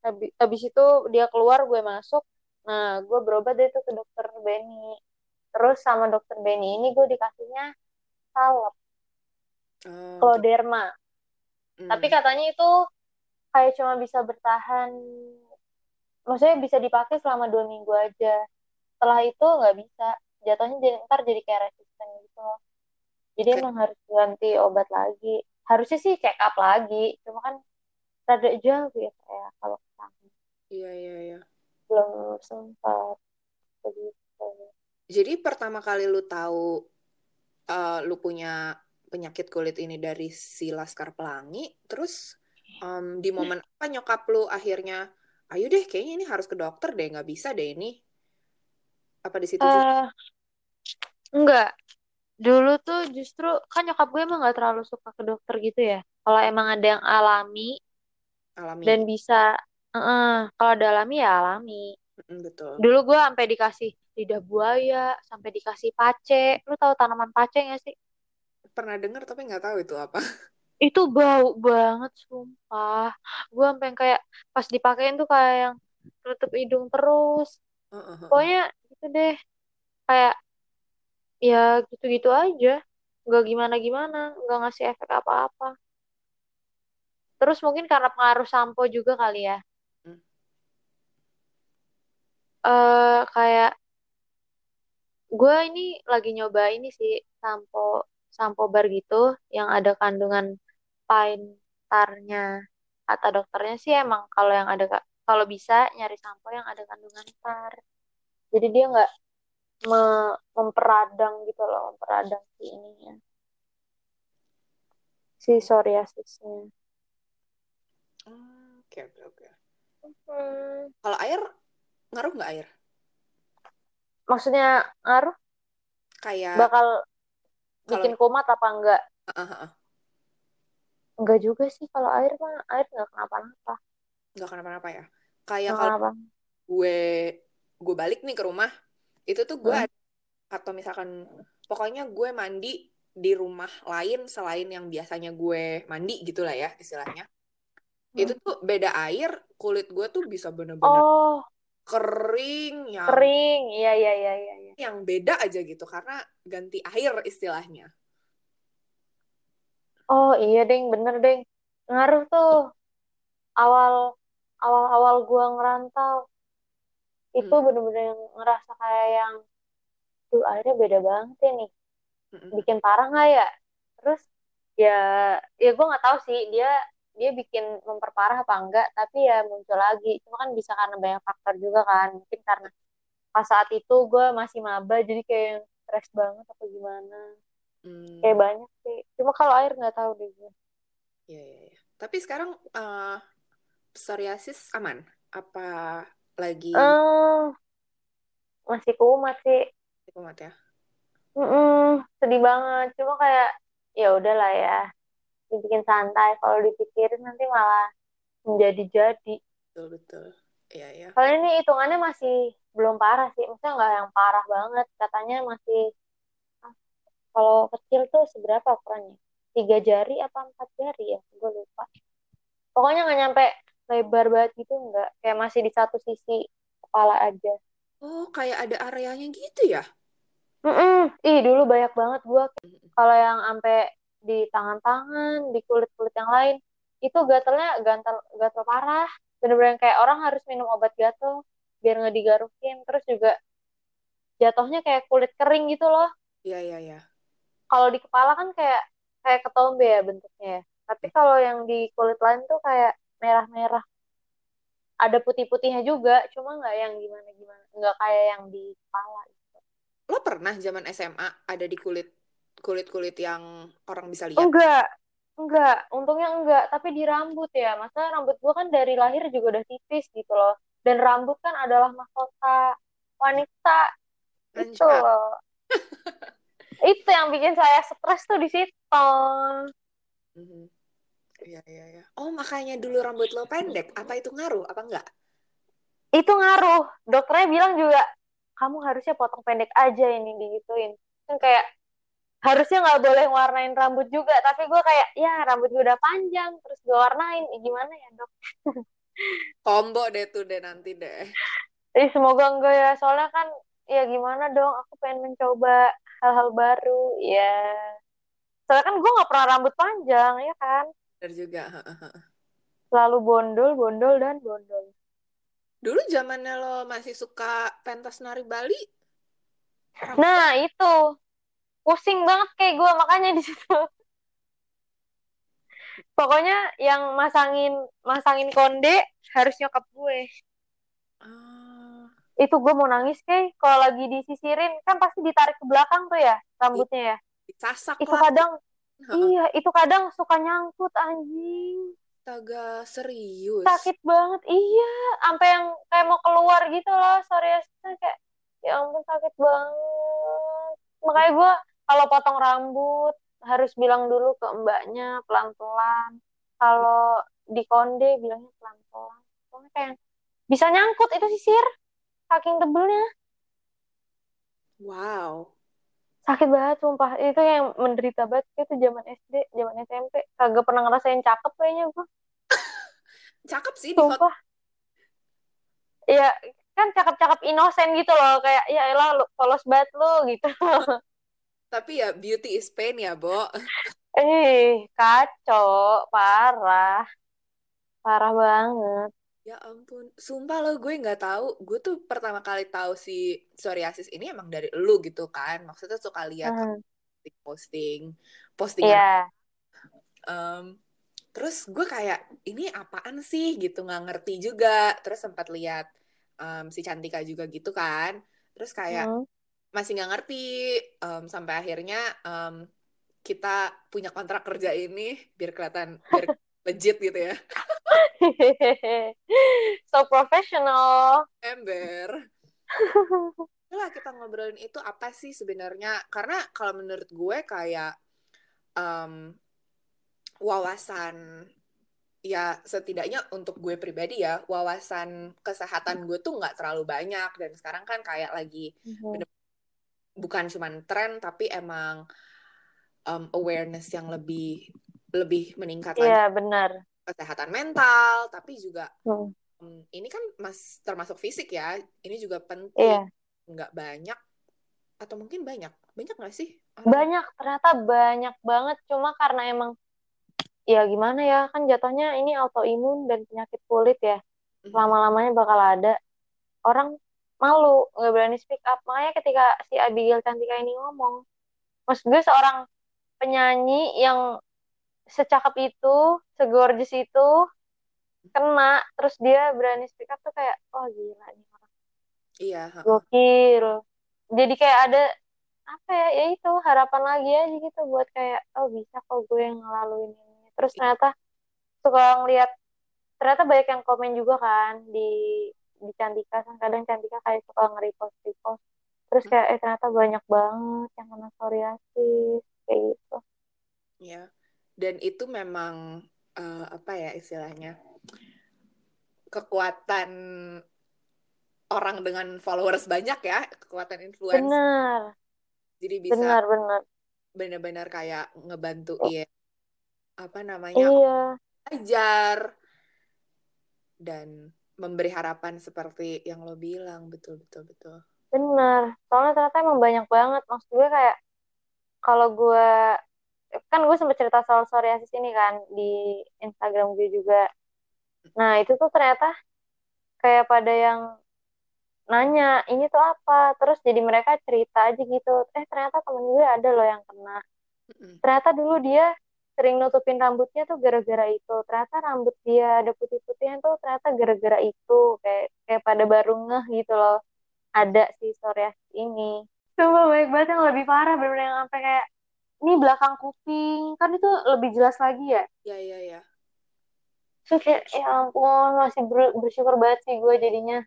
habis, habis itu dia keluar gue masuk. Nah gue berobat deh tuh ke dokter Benny. Terus sama dokter Benny ini gue dikasihnya salep. Oh, Cloderma hmm. tapi katanya itu kayak cuma bisa bertahan maksudnya bisa dipakai selama dua minggu aja. Setelah itu nggak bisa jatuhnya jadi, ntar jadi kayak resisten gitu loh. Jadi Kayak- emang harus ganti obat lagi. Harusnya sih check up lagi cuma kan rada jauh ya kayak kalau ke sana Iya, iya, iya. belum sempat begitu. Jadi pertama kali lu tahu eh, lu punya penyakit kulit ini dari si Laskar Pelangi, terus em, di momen apa nyokap lu akhirnya, ayo deh kayaknya ini harus ke dokter deh, nggak bisa deh ini. Apa di situ juga? eh enggak dulu tuh justru kan nyokap gue emang nggak terlalu suka ke dokter gitu ya kalau emang ada yang alami alami? dan bisa eh, kalau ada alami ya alami Mm, betul. Dulu gue sampai dikasih lidah buaya, sampai dikasih pace. Lu tahu tanaman pace gak sih? Pernah dengar tapi nggak tahu itu apa. Itu bau banget, sumpah. Gue sampai kayak pas dipakein tuh kayak yang tutup hidung terus. Pokoknya gitu deh. Kayak ya gitu-gitu aja. Gak gimana-gimana, gak ngasih efek apa-apa. Terus mungkin karena pengaruh sampo juga kali ya. Hmm. eh kayak gue ini lagi nyoba ini sih sampo sampo bar gitu yang ada kandungan pine tarnya kata dokternya sih emang kalau yang ada kalau bisa nyari sampo yang ada kandungan tar jadi dia nggak me- memperadang gitu loh memperadang si ininya. Si psoriasisnya. Oh, Oke, oke, oke. Kalau air, ngaruh nggak air? maksudnya ngaruh? Kayak bakal bikin kumat apa enggak Heeh, heeh. Enggak juga sih kalau air mah air nggak kenapa-napa nggak kenapa-napa ya. Kayak kalau gue gue balik nih ke rumah, itu tuh gue Hmm. atau misalkan pokoknya gue mandi di rumah lain selain yang biasanya gue mandi gitulah ya istilahnya. Itu Hmm. tuh beda air, kulit gue tuh bisa bener-bener Oh, kering yang kering. Iya, iya, iya, iya. iya. yang beda aja gitu karena ganti air istilahnya. Oh, iya, Deng. Bener, Deng. Ngaruh tuh. Awal, awal-awal gua ngerantau. Itu Hmm. bener-bener yang ngerasa kayak yang, tuh airnya beda banget ya nih. Mm-mm. Bikin parah nggak ya? Terus, ya, ya gua nggak tahu sih. Dia dia bikin memperparah apa enggak. Tapi ya muncul lagi. Cuma kan bisa karena banyak faktor juga kan. Mungkin karena pas saat itu gue masih maba. Jadi kayak yang stres banget apa gimana. Hmm. Kayak banyak sih. Cuma kalau air nggak tahu deh gue. Iya, iya, iya. Tapi sekarang eh, psoriasis aman? Apa lagi Eh, masih kumat sih. kumat ya? Mm-mm, sedih banget. Cuma kayak ya udahlah ya. Dibikin santai. Kalau dipikirin nanti malah menjadi-jadi. Betul, betul. Iya, iya. Kalau ini hitungannya masih belum parah sih. Maksudnya nggak yang parah banget. Katanya masih kalau kecil tuh seberapa ukurannya? Tiga jari apa empat jari ya? Gue lupa. Pokoknya nggak nyampe lebar banget gitu nggak. Kayak masih di satu sisi kepala aja. Oh, kayak ada areanya gitu ya? Mm-mm. Ih, dulu banyak banget gua kalau yang sampai di tangan-tangan, di kulit-kulit yang lain, itu gatalnya gatal gatal parah. Bener-bener kayak orang harus minum obat gatal biar nggak digarukin. Terus juga jatuhnya kayak kulit kering gitu loh. Iya, iya, iya. Kalau di kepala kan kayak kayak ketombe ya bentuknya ya. Tapi kalau yang di kulit lain tuh kayak merah-merah. Ada putih-putihnya juga, cuma nggak yang gimana-gimana. Nggak kayak yang di kepala. Gitu. lo pernah zaman SMA ada di kulit kulit kulit yang orang bisa lihat Enggak, enggak. Untungnya enggak. Tapi di rambut ya. Masa rambut gua kan dari lahir juga udah tipis gitu loh. Dan rambut kan adalah mahkota wanita. Itu Anjay. loh. Itu yang bikin saya stres tuh di situ. Mhm. Iya, iya, iya. Oh, makanya dulu rambut lo pendek. Apa itu ngaruh? Apa enggak? Itu ngaruh. Dokternya bilang juga, kamu harusnya potong pendek aja ini digituin. Kan kayak harusnya nggak boleh warnain rambut juga. Tapi gue kayak, ya rambut gue udah panjang, terus gue warnain. Eh, gimana ya dok? Combo deh tuh deh nanti deh. Eh, semoga enggak ya. Soalnya kan, ya gimana dong, aku pengen mencoba hal-hal baru. Ya, soalnya kan gue nggak pernah rambut panjang, ya kan? Bener juga. Selalu bondol, bondol, dan bondol. Dulu zamannya lo masih suka pentas nari Bali? Rambut Nah, itu. Pusing banget kayak gue, makanya di situ. Pokoknya yang masangin masangin konde harus nyokap gue. Itu gue mau nangis kayak kalau lagi disisirin kan pasti ditarik ke belakang tuh ya rambutnya ya. disasak Itu lah. kadang Heeh. iya, itu kadang suka nyangkut anjing. Astaga, serius. Sakit banget. Iya, sampai yang kayak mau keluar gitu loh. Psoriasisnya kayak ya ampun sakit banget. Makanya gue kalau potong rambut harus bilang dulu ke mbaknya pelan-pelan. Kalau di konde bilangnya pelan-pelan. Soalnya kayak bisa nyangkut itu sisir saking tebelnya. Wow. Sakit banget sumpah. Itu yang menderita banget itu zaman SD, zaman SMP. Kagak pernah ngerasain cakep kayaknya gue. Cakep sih. Sumpah. Iya, kan cakep-cakep inosen gitu loh. Kayak ya elah lu polos banget lu gitu. Tapi ya beauty is pain ya, Bo. Eh, kacau, parah. Parah banget. Ya ampun, sumpah lo gue nggak tahu. Gue tuh pertama kali tahu si psoriasis ini emang dari lu gitu kan. Maksudnya suka lihat Hmm. posting postingan. Iya. Em, terus gue kayak ini apaan sih gitu nggak ngerti juga. Terus sempat lihat em, si Cantika juga gitu kan. Terus kayak Hmm. masih nggak ngerti em, sampai akhirnya em, kita punya kontrak kerja ini biar kelihatan biar legit gitu ya. so professional. Ember. lah kita ngobrolin itu apa sih sebenarnya karena kalau menurut gue kayak em, wawasan ya setidaknya untuk gue pribadi ya wawasan kesehatan gue tuh nggak terlalu banyak dan sekarang kan kayak lagi Mhm. bukan cuman tren tapi emang em, awareness yang lebih lebih meningkat lagi Iya, benar. kesehatan mental tapi juga Hmm. em, ini kan mas termasuk fisik ya ini juga penting Iya. nggak banyak atau mungkin banyak banyak nggak sih orang Banyak, ternyata banyak banget. Cuma karena emang ya gimana ya, kan jatuhnya ini autoimun dan penyakit kulit ya. Mhm. Lama-lamanya bakal ada. Orang malu, nggak berani speak up. Makanya ketika si Abigail Cantika ini ngomong, maksud gue seorang penyanyi yang secakep itu, segorgeous itu, kena, terus dia berani speak up tuh kayak, oh gila nih orang. iya. Gokil. Jadi kayak ada, apa ya, ya itu harapan lagi aja gitu buat kayak, oh bisa kok gue yang ngelaluin ini. Terus ternyata suka ngeliat, ternyata banyak yang komen juga kan di di Cantika kan kadang Cantika kayak suka nge-repost repost terus kayak eh ternyata banyak banget yang kena psoriasis kayak gitu ya dan itu memang eh, apa ya istilahnya kekuatan orang dengan followers banyak ya kekuatan influencer bener jadi bisa bener bener benar-benar kayak ngebantuin apa namanya iya. ajar dan memberi harapan seperti yang lo bilang. Betul betul betul. Bener soalnya ternyata emang banyak banget. Maksud gue kayak kalau gue kan gue sempat cerita soal psoriasis ini kan di Instagram gue juga. Nah itu tuh ternyata kayak pada yang nanya ini tuh apa? Terus jadi mereka cerita aja gitu. Eh ternyata temen gue ada loh yang kena. Ternyata dulu dia sering nutupin rambutnya tuh gara-gara itu. Ternyata rambut dia ada putih-putihnya tuh ternyata gara-gara itu. Kayak kayak pada baru ngeh gitu loh. Ada si psoriasis ini. Coba baik banget yang lebih parah bener-bener yang sampai kayak ini belakang kuping kan itu lebih jelas lagi ya. Iya iya iya. So kayak ya ampun masih ber- bersyukur banget sih gue jadinya.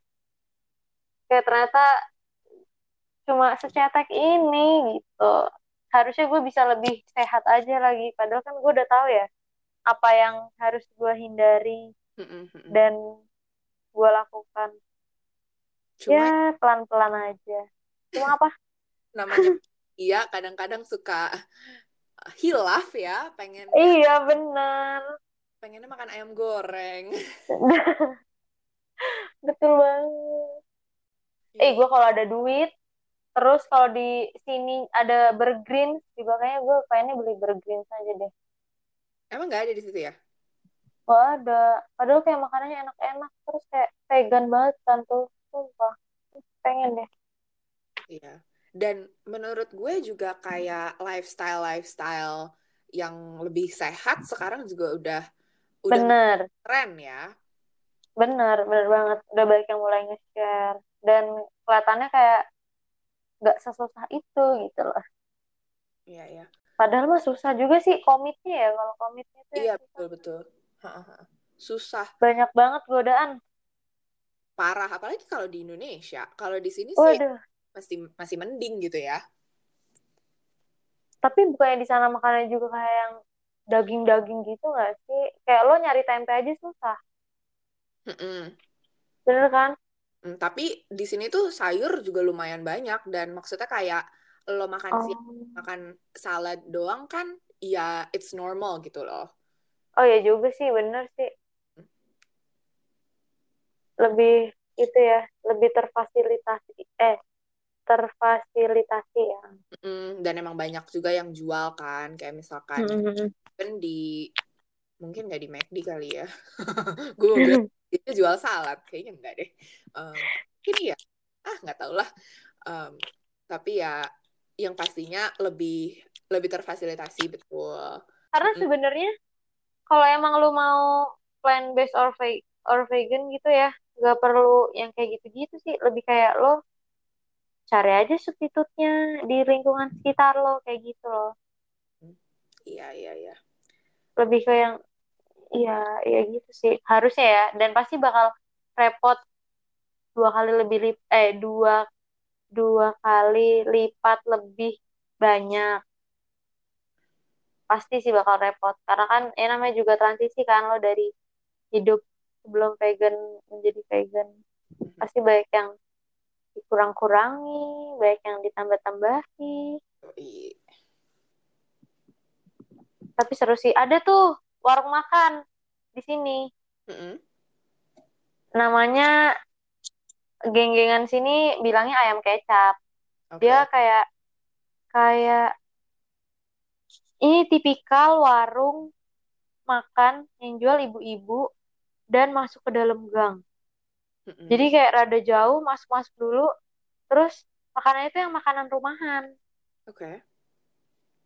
Kayak ternyata cuma secetek ini gitu. Harusnya gue bisa lebih sehat aja lagi. Padahal kan gue udah tahu ya apa yang harus gue hindari dan gue lakukan. Cuma Ya pelan-pelan aja. Cuma apa? namanya iya kadang-kadang suka hilaf ya, pengen Iya bener. pengennya makan ayam goreng. Betul banget. Eh Iya. gue kalau ada duit, terus kalau di sini ada burgreen, juga kayaknya gue kayaknya beli burgreen saja deh. Emang nggak ada di situ ya? Gak ada. Padahal kayak makanannya enak-enak, terus kayak vegan banget kan tuh. Sumpah. Pengen deh. Iya. Dan menurut gue juga kayak lifestyle-lifestyle yang lebih sehat sekarang juga udah udah Bener, tren ya. bener, bener banget. Udah banyak yang mulai nge-share. Dan kelihatannya kayak gak sesusah itu gitu loh. Iya, iya. Padahal mah susah juga sih komitnya ya. Kalau komitnya tuh Iya, yang susah. betul-betul. Ha-ha. Susah, Banyak banget godaan. parah. Apalagi kalau di Indonesia. Kalau di sini sih Waduh. Masih masih mending gitu ya. Tapi bukannya di sana makannya juga kayak yang daging-daging gitu nggak sih? Kayak lo nyari tempe aja susah. Mm-mm. Bener kan? Hmm, tapi di sini tuh sayur juga lumayan banyak dan maksudnya kayak lo makan Oh. siang makan salad doang kan ya it's normal gitu loh. Oh ya juga sih, bener sih. Lebih itu ya, lebih terfasilitasi. Eh, terfasilitasi ya. Mm, dan emang banyak juga yang jual kan kayak misalkan kan di mungkin nggak di McD kali ya. Gue itu jual salad kayaknya enggak deh. Um, ini ya ah nggak tau lah. Um, tapi ya yang pastinya lebih lebih terfasilitasi betul. Karena Mm-mm. sebenarnya kalau emang lu mau plant based or ve- or vegan gitu ya, nggak perlu yang kayak gitu-gitu sih. Lebih kayak lo cari aja substitutnya di lingkungan sekitar lo kayak gitu loh. Iya iya iya. Lebih ke yang iya iya gitu sih harusnya ya. Dan pasti bakal repot dua kali lebih lip eh dua dua kali lipat lebih banyak. Pasti sih bakal repot karena kan ya namanya juga transisi kan lo dari hidup sebelum vegan menjadi vegan. Pasti banyak yang dikurang-kurangi, banyak yang ditambah-tambahi. Tapi seru sih. Ada tuh warung makan di sini. Mm-mm. Namanya geng-gengan sini bilangnya ayam kecap. Oke. Dia kayak kayak ini tipikal warung makan yang jual ibu-ibu dan masuk ke dalam gang. Mm-mm. Jadi kayak rada jauh masuk-masuk dulu. Terus makanannya itu yang makanan rumahan. Oke.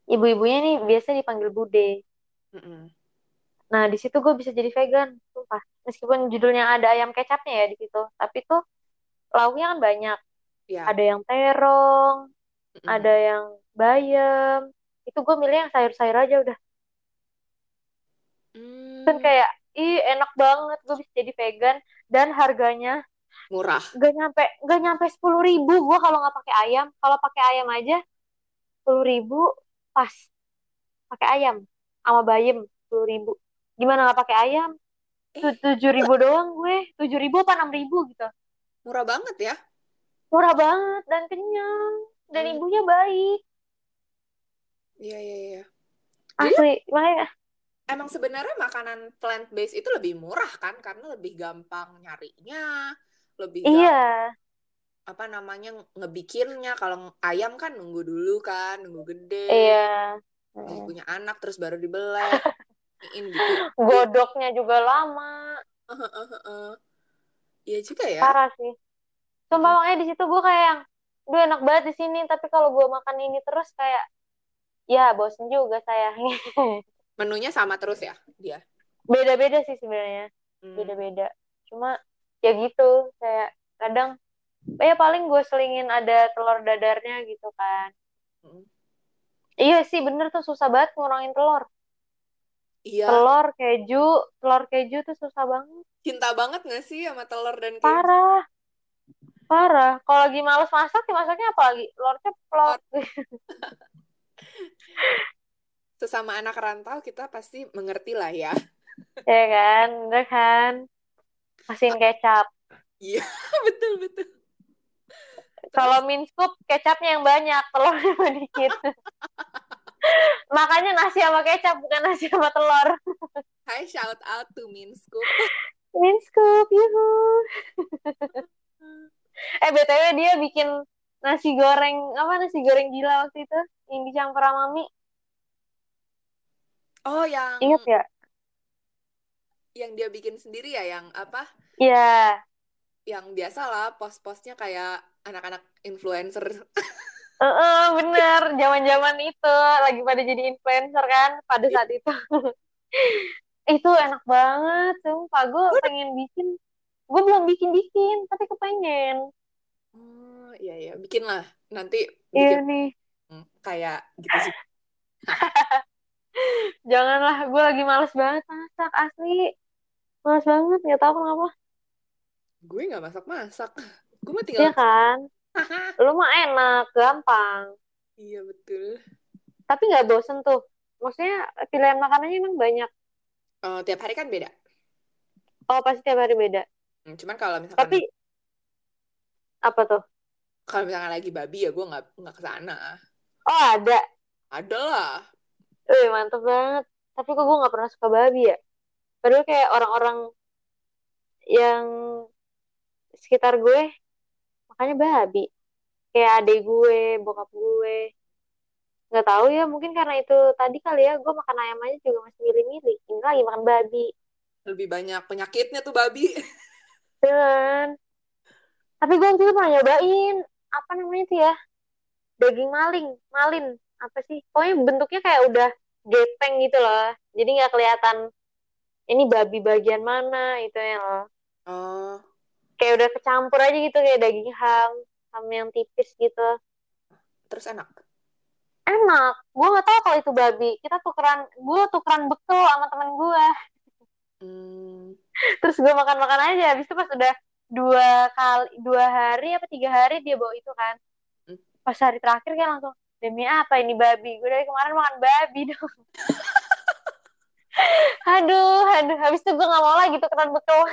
Ibu-ibunya nih biasa dipanggil bude. Mm-mm. Nah, di situ gue bisa jadi vegan, sumpah. Meskipun judulnya ada ayam kecapnya ya di situ, tapi tuh lauknya kan banyak. Ya. Ada yang terong, Mm-mm. ada yang bayam. Itu gue milih yang sayur-sayur aja udah. Kan Hmm, kayak, ih enak banget gue bisa jadi vegan dan harganya murah. gak nyampe gak nyampe sepuluh ribu gue kalau nggak pakai ayam. Kalau pakai ayam aja sepuluh ribu pas. Pakai ayam sama bayam sepuluh ribu. Gimana nggak pakai ayam? Eh, Tujuh ribu doang gue. Tujuh ribu apa enam ribu gitu. murah banget ya. murah banget dan kenyang dan Hmm. ibunya baik Iya iya iya. Asli makanya emang sebenarnya makanan plant based itu lebih murah kan? Karena lebih gampang nyarinya, lebih gampang iya apa namanya ngebikinnya. Kalau ayam kan nunggu dulu kan, nunggu gede, iya. nunggu punya anak terus baru dibelek, gitu. godoknya juga lama. Iya juga ya. parah sih. Sumpah Mm-mm. makanya di situ gue kayak yang Duh enak banget di sini tapi kalau gue makan ini terus kayak ya bosen juga sayangnya Menunya sama terus ya dia. beda-beda sih sebenarnya. Hmm. beda-beda. Cuma ya gitu. Kayak kadang ya paling gue selingin ada telur dadarnya gitu kan. Mm. iya sih bener tuh. Susah banget ngurangin telur. Iya, telur keju telur keju tuh susah banget. Cinta banget gak sih sama telur dan keju? parah. Parah. Kalau lagi males masak ya masaknya apa lagi? Telur. ceplok Sesama anak rantau kita pasti mengerti lah ya. ya kan bener kan? Masukin kecap. Iya, betul betul. kalau min scoop kecapnya yang banyak telurnya mah dikit. Makanya nasi sama kecap bukan nasi sama telur. Hai shout out to Minscoop. min scoop yuhu. Eh btw dia bikin nasi goreng apa nasi goreng gila waktu itu? Yang dicampur sama mie Oh, yang inget ya yang dia bikin sendiri ya, yang apa? Iya, Yang biasa lah, post-postnya kayak anak-anak influencer. Heeh, bener. Zaman-zaman itu lagi pada jadi influencer kan pada saat itu. itu enak banget, sumpah. Gue pengen bikin. Gue belum bikin-bikin, tapi kepengen. Oh, iya iya, bikin lah. Nanti Iya bikin nih. hmm, kayak gitu sih. Janganlah, gue lagi males banget masak, asli. Males banget, gak tahu kenapa. Gue nggak masak-masak. Gue mah Iya tinggal kan? Lu mah enak, gampang. Iya betul. Tapi gak bosen tuh. Maksudnya pilihan makanannya emang banyak. Eh, tiap hari kan beda. Oh, pasti tiap hari beda. Hmm, cuman kalau misalkan Tapi, apa tuh? kalau misalkan lagi babi ya gue nggak nggak ke sana. Oh, ada. Ada lah. Eh, mantep banget. Tapi kok gue gak pernah suka babi ya? Padahal kayak orang-orang yang sekitar gue, makanya babi. Kayak adik gue, bokap gue. Gak tahu ya, mungkin karena itu tadi kali ya, gue makan ayam aja juga masih milih-milih. Ini lagi makan babi. Lebih banyak penyakitnya tuh babi. Dan, tapi gue waktu itu pernah nyobain, apa namanya tuh ya? Daging maling, malin. Apa sih? Pokoknya bentuknya kayak udah gepeng gitu loh. Jadi gak kelihatan ini babi bagian mana itu ya loh. Oh, kayak udah kecampur aja gitu kayak daging ham ham yang tipis gitu terus enak. enak gue nggak tahu kalau itu babi kita tukeran gue tukeran bekal sama temen gue Hmm, terus gue makan makan aja habis itu pas udah dua kali dua hari apa tiga hari dia bawa itu kan Hmm. pas hari terakhir kan langsung demi apa ini babi gue dari kemarin makan babi dong aduh aduh habis itu gue nggak mau lagi tukeran bekal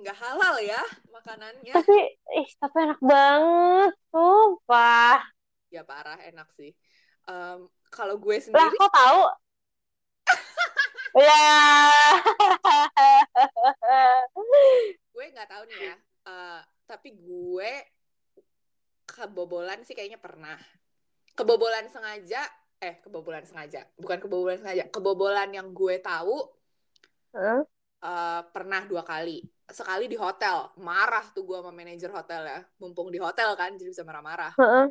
nggak halal ya makanannya. tapi ih tapi enak banget sumpah Ya parah enak sih. Em, kalau gue Lah, sendiri, kok tahu? Ya. gue nggak tahu nih ya. Eh, tapi gue kebobolan sih kayaknya pernah. Kebobolan sengaja, eh kebobolan sengaja, bukan kebobolan sengaja. Kebobolan yang gue tahu Hah? eh, pernah dua kali. Sekali di hotel, marah tuh gue sama manajer hotel ya. Mumpung di hotel kan, jadi bisa marah-marah. Heeh.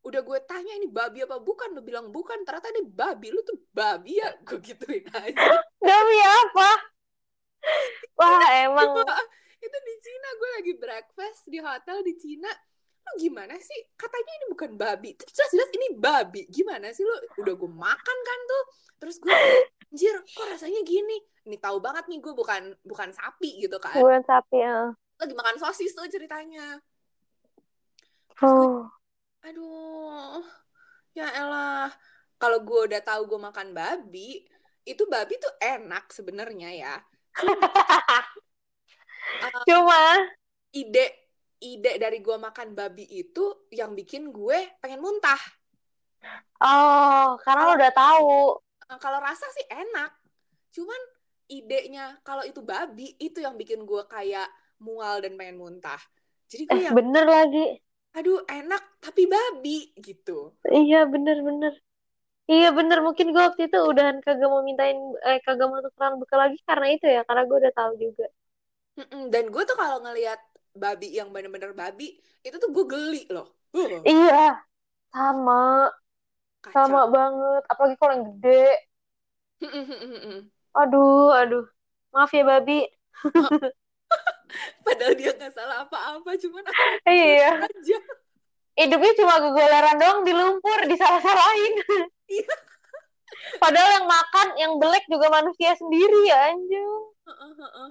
Udah gue tanya ini babi apa bukan, lu bilang bukan. Ternyata ini babi, lu tuh babi ya. Gue gituin aja. Demi apa? Wah, emang Itu, di Cina, gue lagi breakfast di hotel di Cina. Lu gimana sih? Katanya ini bukan babi. Terus jelas-jelas ini babi. Gimana sih lu? Udah gue makan kan tuh. Terus gue, anjir, kok rasanya gini? Ini tahu banget nih gue bukan bukan sapi gitu kan. bukan sapi ya. Lagi makan sosis tuh ceritanya. Terus gue, Oh. aduh, ya elah. Kalau gue udah tahu gue makan babi, itu babi tuh enak sebenarnya ya. Uh, Cuma ide ide dari gue makan babi itu yang bikin gue pengen muntah. oh, karena lo udah tahu. Uh, kalau rasa sih enak, cuman idenya kalau itu babi itu yang bikin gue kayak mual dan pengen muntah. Jadi gue Eh, yang bener lagi. aduh enak tapi babi gitu. Iya, bener-bener. Iya bener, mungkin gue waktu itu udahan kagak mau mintain, eh kagak mau tukeran bekal lagi karena itu ya, karena gue udah tahu juga. Mm-mm, Dan gue tuh kalau ngelihat babi yang bener-bener babi itu tuh gue geli loh. Uh, Iya, sama, sama kacau. banget. Apalagi kalau yang gede. Aduh, aduh. Maaf ya, babi. Padahal dia nggak salah apa-apa, cuman aku iya aja. hidupnya cuma gegoleran doang di lumpur disalah-salahin Iya. padahal yang makan yang belek juga manusia sendiri ya anjing Heeh, heeh.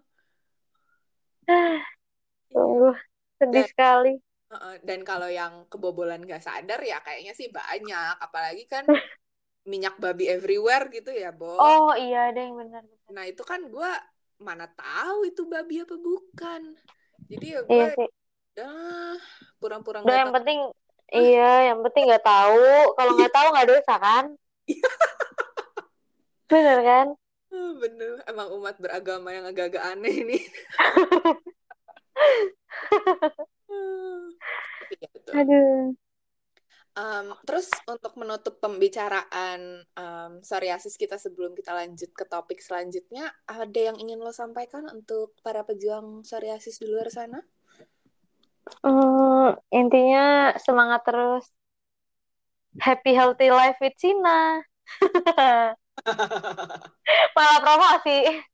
sungguh sedih Dan- sekali. Heeh, Dan kalau yang kebobolan nggak sadar ya kayaknya sih banyak. Apalagi kan minyak babi everywhere gitu ya, Bo. oh iya ada yang benar. Nah itu kan gue mana tahu itu babi apa bukan. Jadi ya gue iya udah pura-pura nggak yang penting iya yang penting nggak tahu. Kalau nggak tahu nggak dosa kan? Bener kan Bener, emang umat beragama yang agak-agak aneh ini. Aduh. Em, terus untuk menutup pembicaraan em, psoriasis kita sebelum kita lanjut ke topik selanjutnya, ada yang ingin lo sampaikan untuk para pejuang psoriasis di luar sana? Hmm, intinya semangat terus. Happy healthy life with Cina malah promosi.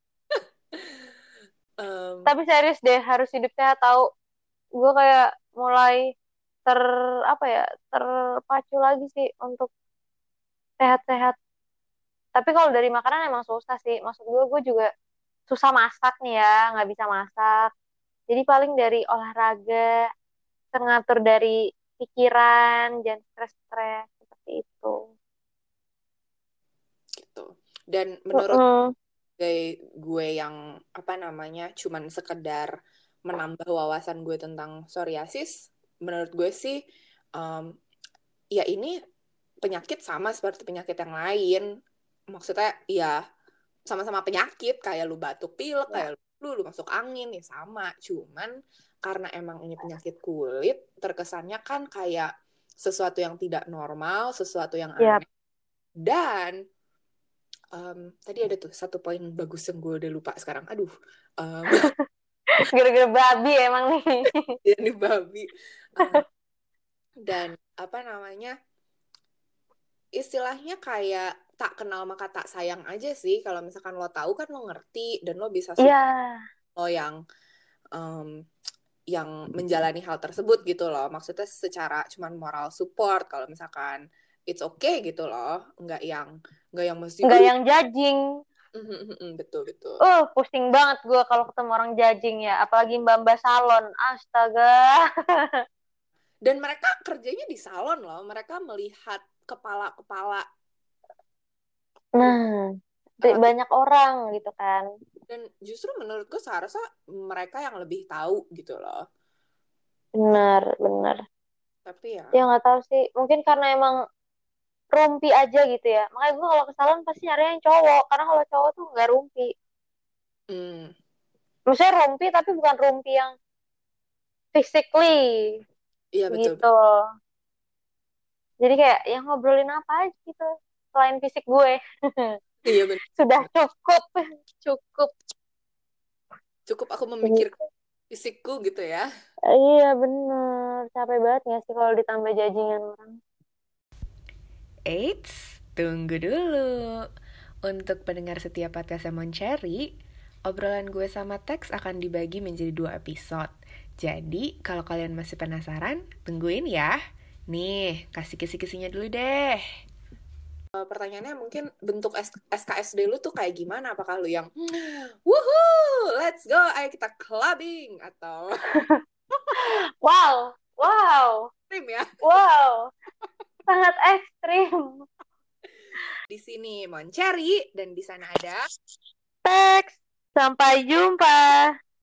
Em, tapi serius deh harus hidup sehat tahu gue kayak mulai ter apa ya terpacu lagi sih untuk sehat-sehat. Tapi kalau dari makanan emang susah sih. Maksud gue gue juga susah masak nih ya nggak bisa masak. Jadi paling dari olahraga teratur dari pikiran jangan stres-stres seperti itu. Dan menurut Mm-mm. gue, gue yang apa namanya cuman sekedar menambah wawasan gue tentang psoriasis, menurut gue sih em, ya ini penyakit sama seperti penyakit yang lain. Maksudnya ya sama-sama penyakit kayak lu batuk pilek, Ya. kayak lu lu masuk angin ya sama. Cuman karena emang ini penyakit kulit, terkesannya kan kayak sesuatu yang tidak normal, sesuatu yang Yap. aneh. Dan em, tadi ada tuh satu poin bagus yang gue udah lupa sekarang. Aduh, em, gara-gara babi emang nih ini babi. Em, dan apa namanya? Istilahnya kayak tak kenal maka tak sayang aja sih. Kalau misalkan lo tahu kan lo ngerti dan lo bisa iya lo yang em, yang menjalani hal tersebut gitu loh. Maksudnya secara cuman moral support kalau misalkan it's okay gitu loh. Nggak yang nggak yang mesti. Nggak yang judging. Betul betul. uh pusing banget gue kalau ketemu orang judging ya apalagi mbak-mbak salon. Astaga. Dan mereka kerjanya di salon loh. Mereka melihat kepala-kepala. Nah di- banyak orang gitu kan. Dan justru menurut gue seharusnya mereka yang lebih tahu gitu loh. bener bener Tapi ya. Ya nggak tahu sih. Mungkin karena emang rumpi aja gitu ya. Makanya gue kalau ke salon pasti nyari yang cowok karena kalau cowok tuh nggak rumpi. Hmm, maksudnya rumpi tapi bukan rumpi yang physically iya betul. gitu. Jadi kayak yang ngobrolin apa aja gitu selain fisik gue. Iya benar. sudah cukup cukup. Cukup aku memikirkan fisikku gitu ya. iya bener. Capek banget nggak sih kalau ditambah judgingan orang Eits, tunggu dulu. Untuk pendengar setiap podcast Lemon Cherry, obrolan gue sama Tex akan dibagi menjadi dua episode. Jadi, kalau kalian masih penasaran, tungguin ya. Nih, kasih kisi-kisinya dulu deh. Eh, Pertanyaannya mungkin bentuk SKSD lu tuh kayak gimana? Apakah lu yang woohoo, let's go, ayo kita clubbing atau wow wow tim ya? wow sangat ekstrim. Di sini Monceri dan di sana ada teks. Sampai jumpa